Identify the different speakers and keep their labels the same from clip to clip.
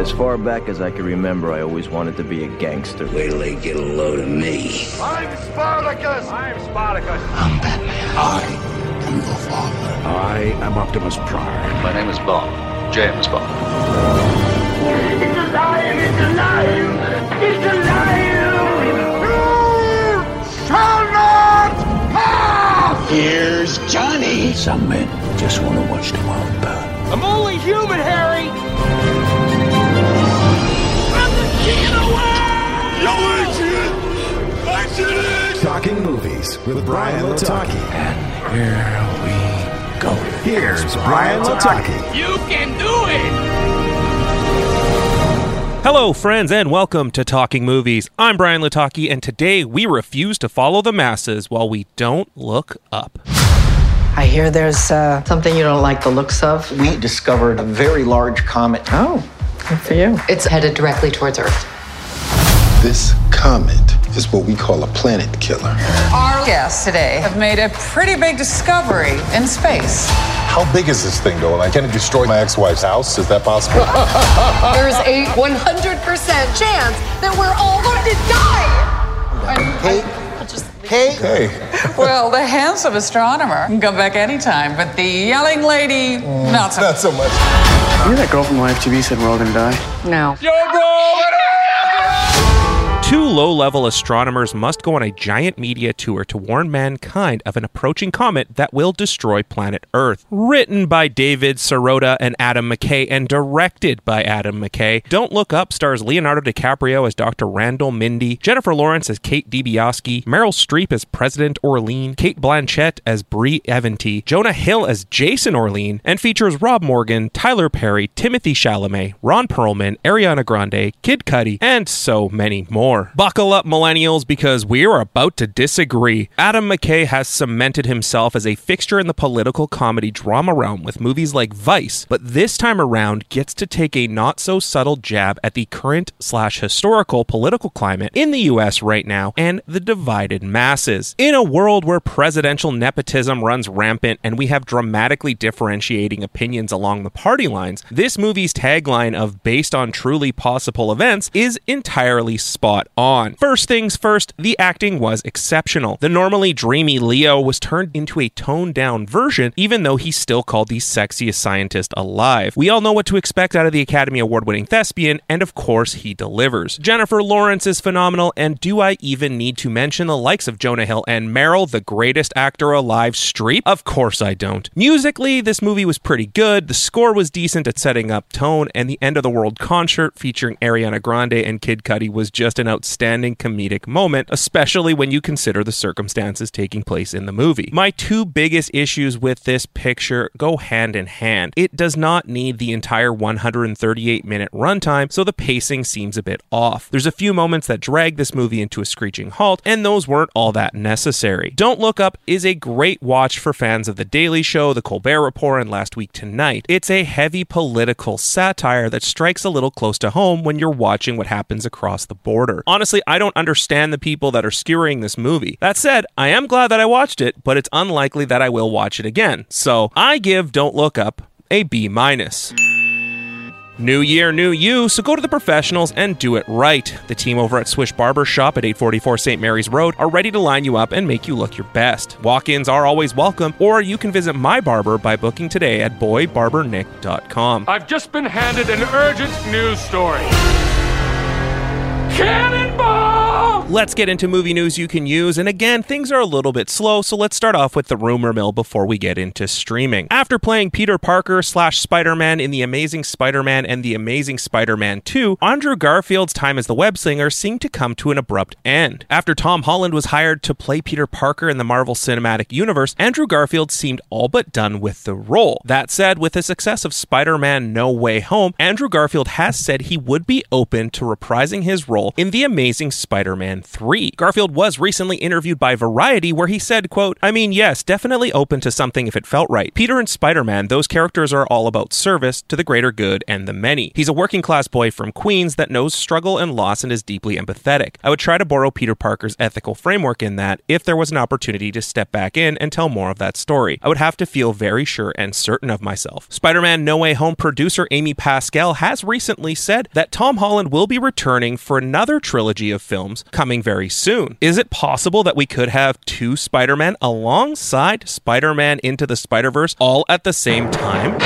Speaker 1: As far back as I can remember, I always wanted to be a gangster.
Speaker 2: Wait till they get a load of me.
Speaker 3: I'm Spartacus!
Speaker 4: I'm Spartacus.
Speaker 5: I'm Batman.
Speaker 6: I am the father.
Speaker 7: I am Optimus Prime.
Speaker 8: My name is Bond. James Bond.
Speaker 3: It's alive! It's alive! It's alive! You shall not pass!
Speaker 5: Here's Johnny.
Speaker 6: Some men just want to watch the world burn.
Speaker 4: I'm only human, Harry!
Speaker 9: Talking Movies with Bryan Lataki.
Speaker 6: And here we go.
Speaker 9: Here's Bryan Lataki.
Speaker 4: You can do it!
Speaker 10: Hello, friends, and welcome to Talking Movies. I'm Bryan Lataki, and today we refuse to follow the masses while we don't look up.
Speaker 11: I hear there's uh, something you don't like the looks of.
Speaker 12: We discovered a very large comet.
Speaker 11: Oh, good for you.
Speaker 13: It's headed directly towards Earth.
Speaker 14: This comet is what we call a planet killer.
Speaker 15: Our guests today have made a pretty big discovery in space.
Speaker 16: How big is this thing, though? Like, can it destroy my ex-wife's house? Is that possible?
Speaker 13: There's a 100% chance that we're all going to die.
Speaker 12: Hey, Hey.
Speaker 16: Hey.
Speaker 15: Well, the handsome astronomer can come back anytime, but the yelling lady, mm, not so
Speaker 16: Not so much.
Speaker 17: You know that girl from Live TV said we're all gonna die?
Speaker 13: No.
Speaker 4: Yo, bro!
Speaker 10: Two low level astronomers must go on a giant media tour to warn mankind of an approaching comet that will destroy planet Earth. Written by David Sirota and Adam McKay and directed by Adam McKay, Don't Look Up stars Leonardo DiCaprio as Dr. Randall Mindy, Jennifer Lawrence as Kate Dibiasky, Meryl Streep as President Orlean, Cate Blanchett as Brie Evantee, Jonah Hill as Jason Orlean, and features Rob Morgan, Tyler Perry, Timothée Chalamet, Ron Perlman, Ariana Grande, Kid Cudi, and so many more. Buckle up, millennials, because we are about to disagree. Adam McKay has cemented himself as a fixture in the political comedy drama realm with movies like Vice, but this time around gets to take a not so subtle jab at the current slash historical political climate in the US right now and the divided masses. In a world where presidential nepotism runs rampant and we have dramatically differentiating opinions along the party lines, this movie's tagline of based on truly possible events is entirely spot on. First things first, the acting was exceptional. The normally dreamy Leo was turned into a toned down version, even though he's still called the sexiest scientist alive. We all know what to expect out of the Academy Award winning thespian, and of course, he delivers. Jennifer Lawrence is phenomenal, and do I even need to mention the likes of Jonah Hill and Meryl, the greatest actor alive, Streep? Of course I don't. Musically, this movie was pretty good, the score was decent at setting up tone, and the end of the world concert featuring Ariana Grande and Kid Cudi was just an outstanding comedic moment, especially when you consider the circumstances taking place in the movie. My two biggest issues with this picture go hand in hand. It does not need the entire 138 minute runtime, so the pacing seems a bit off. There's a few moments that drag this movie into a screeching halt, and those weren't all that necessary. Don't Look Up is a great watch for fans of The Daily Show, The Colbert Report, and Last Week Tonight. It's a heavy political satire that strikes a little close to home when you're watching what happens across the border. Honestly, I don't understand the people that are skewering this movie. That said, I am glad that I watched it, but it's unlikely that I will watch it again. So I give Don't Look Up a B minus. New year, new you, so go to the professionals and do it right. The team over at Swish Barber Shop at 844 St. Mary's Road are ready to line you up and make you look your best. Walk ins are always welcome, or you can visit my barber by booking today at boybarbernick.com.
Speaker 4: I've just been handed an urgent news story.
Speaker 10: Let's get into movie news you can use, and again, things are a little bit slow, so let's start off with the rumor mill before we get into streaming. After playing Peter Parker slash Spider Man in The Amazing Spider Man and The Amazing Spider Man 2, Andrew Garfield's time as the web slinger seemed to come to an abrupt end. After Tom Holland was hired to play Peter Parker in the Marvel Cinematic Universe, Andrew Garfield seemed all but done with the role. That said, with the success of Spider Man No Way Home, Andrew Garfield has said he would be open to reprising his role in The Amazing Spider Man Spider-Man 3. Garfield was recently interviewed by Variety where he said, quote, I mean, yes, definitely open to something if it felt right. Peter and Spider-Man, those characters are all about service to the greater good and the many. He's a working class boy from Queens that knows struggle and loss and is deeply empathetic. I would try to borrow Peter Parker's ethical framework in that if there was an opportunity to step back in and tell more of that story. I would have to feel very sure and certain of myself. Spider Man No Way Home producer Amy Pascal has recently said that Tom Holland will be returning for another trilogy of films coming very soon. Is it possible that we could have two Spider Man alongside Spider Man Into the Spider Verse all at the same time?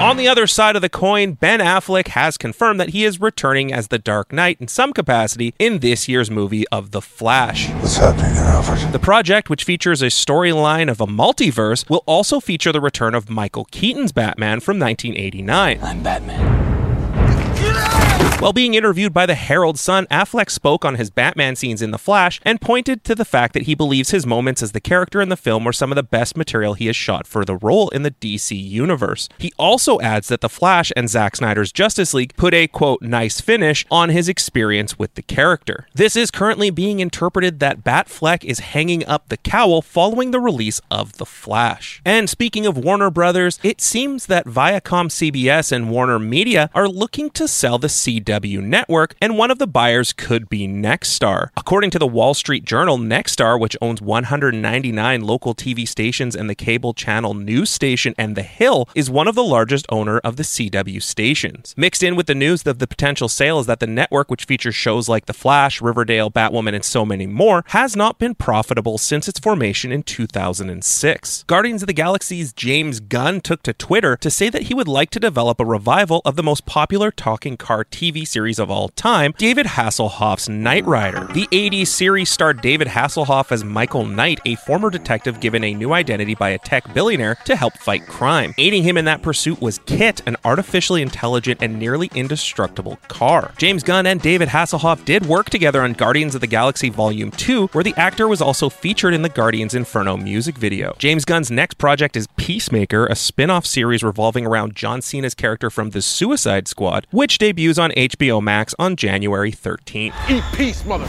Speaker 10: On the other side of the coin, Ben Affleck has confirmed that he is returning as the Dark Knight in some capacity in this year's movie of The Flash.
Speaker 14: What's happening there, Alfred?
Speaker 10: The project, which features a storyline of a multiverse, will also feature the return of Michael Keaton's Batman from 1989.
Speaker 6: I'm Batman.
Speaker 10: While being interviewed by the Herald Sun, Affleck spoke on his Batman scenes in The Flash and pointed to the fact that he believes his moments as the character in the film were some of the best material he has shot for the role in the DC universe. He also adds that The Flash and Zack Snyder's Justice League put a quote nice finish on his experience with the character. This is currently being interpreted that Batfleck is hanging up the cowl following the release of The Flash. And speaking of Warner Brothers, it seems that Viacom CBS and Warner Media are looking to sell the CW network, and one of the buyers could be Nexstar. According to the Wall Street Journal, Nexstar, which owns 199 local TV stations and the cable channel NewsNation and The Hill, is one of the largest owner of the CW stations. Mixed in with the news of the potential sale is that the network, which features shows like The Flash, Riverdale, Batwoman, and so many more, has not been profitable since its formation in 2006. Guardians of the Galaxy's James Gunn took to Twitter to say that he would like to develop a revival of the most popular talking car TV series of all time, David Hasselhoff's Knight Rider. The 80s series starred David Hasselhoff as Michael Knight, a former detective given a new identity by a tech billionaire to help fight crime. Aiding him in that pursuit was KITT, an artificially intelligent and nearly indestructible car. James Gunn and David Hasselhoff did work together on Guardians of the Galaxy Volume 2, where the actor was also featured in the Guardians Inferno music video. James Gunn's next project is Peacemaker, a spin off series revolving around John Cena's character from The Suicide Squad, which debuts on HBO Max on January 13th.
Speaker 3: Eat peace, mother.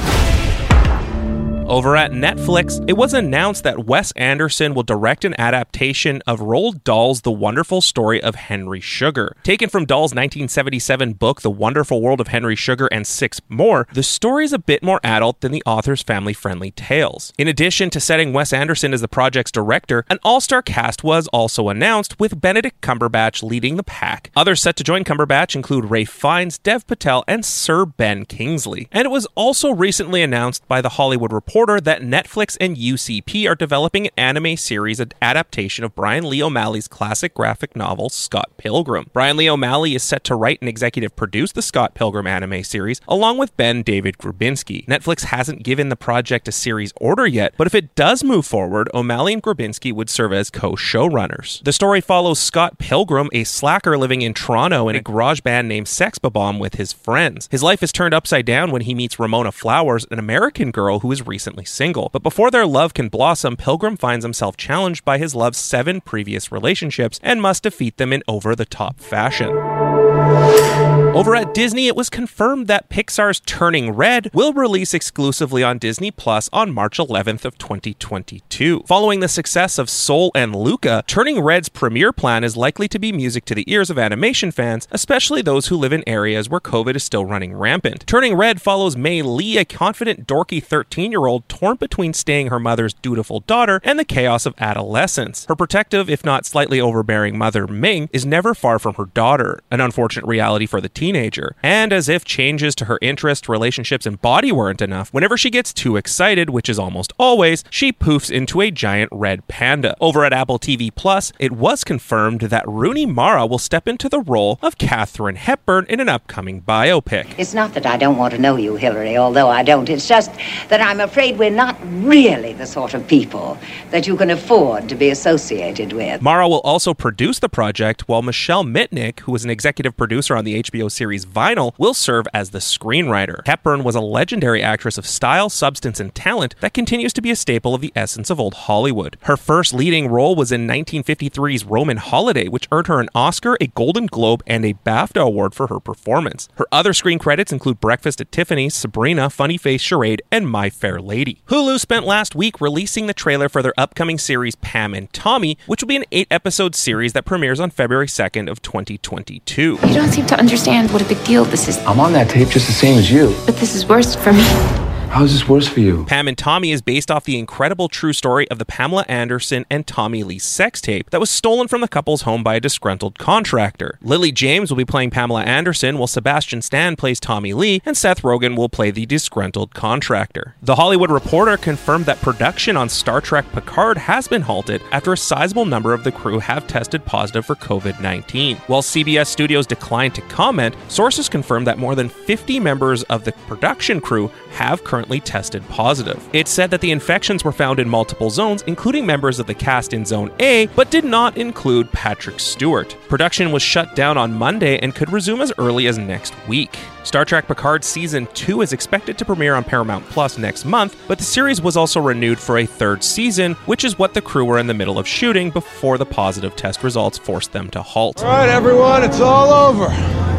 Speaker 10: Over at Netflix, it was announced that Wes Anderson will direct an adaptation of Roald Dahl's The Wonderful Story of Henry Sugar. Taken from Dahl's 1977 book, The Wonderful World of Henry Sugar and Six More, the story is a bit more adult than the author's family friendly tales. In addition to setting Wes Anderson as the project's director, an all star cast was also announced, with Benedict Cumberbatch leading the pack. Others set to join Cumberbatch include Ralph Fiennes, Dev Patel, and Sir Ben Kingsley. And it was also recently announced by The Hollywood Reporter that Netflix and UCP are developing an anime series adaptation of Brian Lee O'Malley's classic graphic novel, Scott Pilgrim. Brian Lee O'Malley is set to write and executive produce the Scott Pilgrim anime series, along with Ben David Grabinski. Netflix hasn't given the project a series order yet, but if it does move forward, O'Malley and Grabinski would serve as co showrunners. The story follows Scott Pilgrim, a slacker living in Toronto in a garage band named Sex Bomb with his friends. His life is turned upside down when he meets Ramona Flowers, an American girl who is recently single. But before their love can blossom, Pilgrim finds himself challenged by his love's seven previous relationships and must defeat them in over the top fashion. Over at Disney, it was confirmed that Pixar's Turning Red will release exclusively on Disney Plus on March 11th of 2022. Following the success of Soul and Luca, Turning Red's premiere plan is likely to be music to the ears of animation fans, especially those who live in areas where COVID is still running rampant. Turning Red follows Mei Lee, a confident, dorky 13-year-old torn between staying her mother's dutiful daughter and the chaos of adolescence. Her protective, if not slightly overbearing mother, Ming, is never far from her daughter, an unfortunate reality for the teenager. And as if changes to her interests, relationships, and body weren't enough, whenever she gets too excited, which is almost always, she poofs into a giant red panda. Over at Apple TV Plus, it was confirmed that Rooney Mara will step into the role of Katharine Hepburn in an upcoming biopic.
Speaker 18: It's not that I don't want to know you, Hillary, although I don't. It's just that I'm afraid we're not really the sort of people that you can afford to be associated with.
Speaker 10: Mara will also produce the project, while Michelle Mitnick, who was an executive producer on the HBO series Vinyl, will serve as the screenwriter. Hepburn was a legendary actress of style, substance, and talent that continues to be a staple of the essence of old Hollywood. Her first leading role was in 1953's Roman Holiday, which earned her an Oscar, a Golden Globe, and a BAFTA award for her performance. Her other screen credits include Breakfast at Tiffany's, Sabrina, Funny Face Charade, and My Fair Lady. Hulu spent last week releasing the trailer for their upcoming series Pam and Tommy, which will be an eight episode series that premieres on February 2nd of 2022.
Speaker 19: You don't seem to understand what a big deal this is.
Speaker 6: I'm on that tape just the same as you.
Speaker 19: But this is worse for me.
Speaker 6: How is this worse for you?
Speaker 10: Pam and Tommy is based off the incredible true story of the Pamela Anderson and Tommy Lee sex tape that was stolen from the couple's home by a disgruntled contractor. Lily James will be playing Pamela Anderson, while Sebastian Stan plays Tommy Lee, and Seth Rogen will play the disgruntled contractor. The Hollywood Reporter confirmed that production on Star Trek Picard has been halted after a sizable number of the crew have tested positive for COVID 19. While CBS Studios declined to comment, sources confirmed that more than 50 members of the production crew have currently tested positive. It said that the infections were found in multiple zones, including members of the cast in Zone A, but did not include Patrick Stewart. Production was shut down on Monday and could resume as early as next week. Star Trek Picard Season 2 is expected to premiere on Paramount Plus next month, but the series was also renewed for a third season, which is what the crew were in the middle of shooting before the positive test results forced them to halt.
Speaker 3: All right, everyone, it's all over.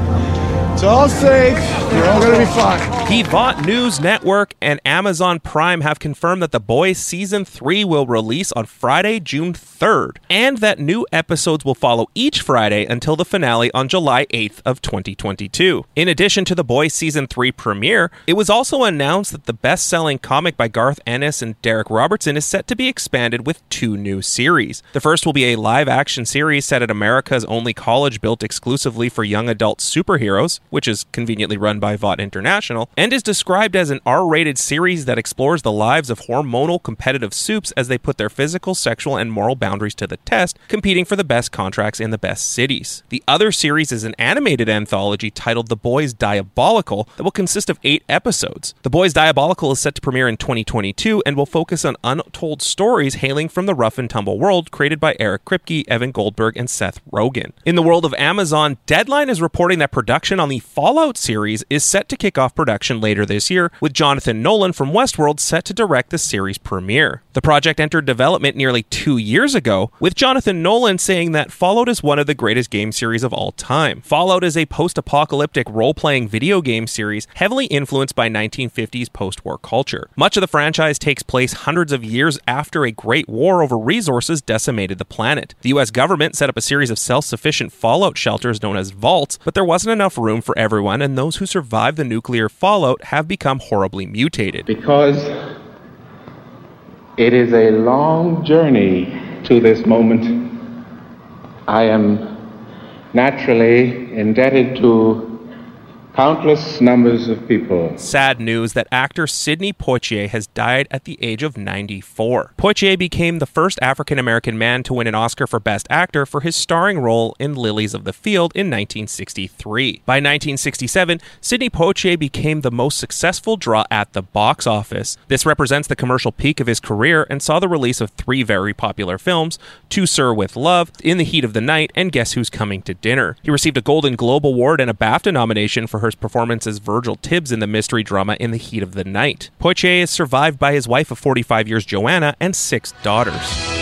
Speaker 3: It's all safe. You're all gonna be fine.
Speaker 10: Pivot News Network and Amazon Prime have confirmed that The Boys Season 3 will release on Friday, June 3rd, and that new episodes will follow each Friday until the finale on July 8th of 2022. In addition to The Boys Season 3 premiere, it was also announced that the best-selling comic by Garth Ennis and Darick Robertson is set to be expanded with two new series. The first will be a live-action series set at America's only college built exclusively for young adult superheroes, which is conveniently run by Vought International, and is described as an R rated series that explores the lives of hormonal competitive supes as they put their physical, sexual, and moral boundaries to the test, competing for the best contracts in the best cities. The other series is an animated anthology titled The Boys Diabolical that will consist of eight episodes. The Boys Diabolical is set to premiere in 2022 and will focus on untold stories hailing from the rough and tumble world created by Eric Kripke, Evan Goldberg, and Seth Rogen. In the world of Amazon, Deadline is reporting that production on the Fallout series is set to kick off production later this year, with Jonathan Nolan from Westworld set to direct the series premiere. The project entered development nearly two years ago, with Jonathan Nolan saying that Fallout is one of the greatest game series of all time. Fallout is a post apocalyptic role playing video game series heavily influenced by 1950s post war culture. Much of the franchise takes place hundreds of years after a great war over resources decimated the planet. The US government set up a series of self sufficient Fallout shelters known as vaults, but there wasn't enough room for everyone, and those who survived the nuclear fallout have become horribly mutated.
Speaker 20: Because it is a long journey to this moment, I am naturally indebted to countless numbers of people.
Speaker 10: Sad news that actor Sidney Poitier has died at the age of 94. Poitier became the first African American man to win an Oscar for Best Actor for his starring role in Lilies of the Field in 1963. By 1967, Sidney Poitier became the most successful draw at the box office. This represents the commercial peak of his career and saw the release of three very popular films To Sir with Love, In the Heat of the Night, and Guess Who's Coming to Dinner. He received a Golden Globe Award and a BAFTA nomination for her performance as Virgil Tibbs in the mystery drama In the Heat of the Night. Poitier is survived by his wife of 45 years, Joanna, and six daughters.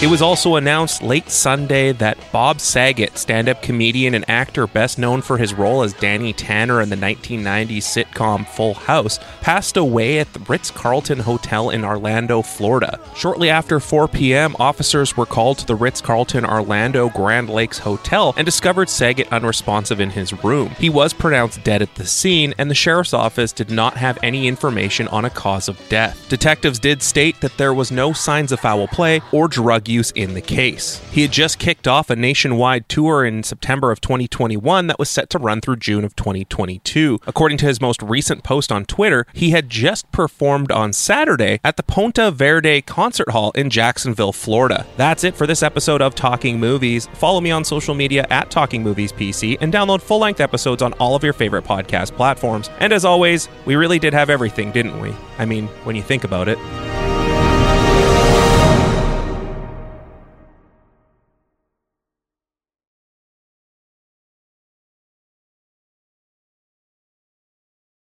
Speaker 10: It was also announced late Sunday that Bob Saget, stand up comedian and actor best known for his role as Danny Tanner in the 1990s sitcom Full House, passed away at the Ritz Carlton Hotel in Orlando, Florida. Shortly after 4 p.m., officers were called to the Ritz Carlton Orlando Grand Lakes Hotel and discovered Saget unresponsive in his room. He was pronounced dead at the scene, and the sheriff's office did not have any information on a cause of death. Detectives did state that there was no signs of foul play or drug use in the case. He had just kicked off a nationwide tour in September of 2021 that was set to run through June of 2022. According to his most recent post on Twitter, he had just performed on Saturday at the Ponte Vedra Concert Hall in Jacksonville, Florida. That's it for this episode of Talking Movies. Follow me on social media at Talking Movies PC and download full length episodes on all of your favorite podcast platforms. And as always, we really did have everything, didn't we? I mean, when you think about it.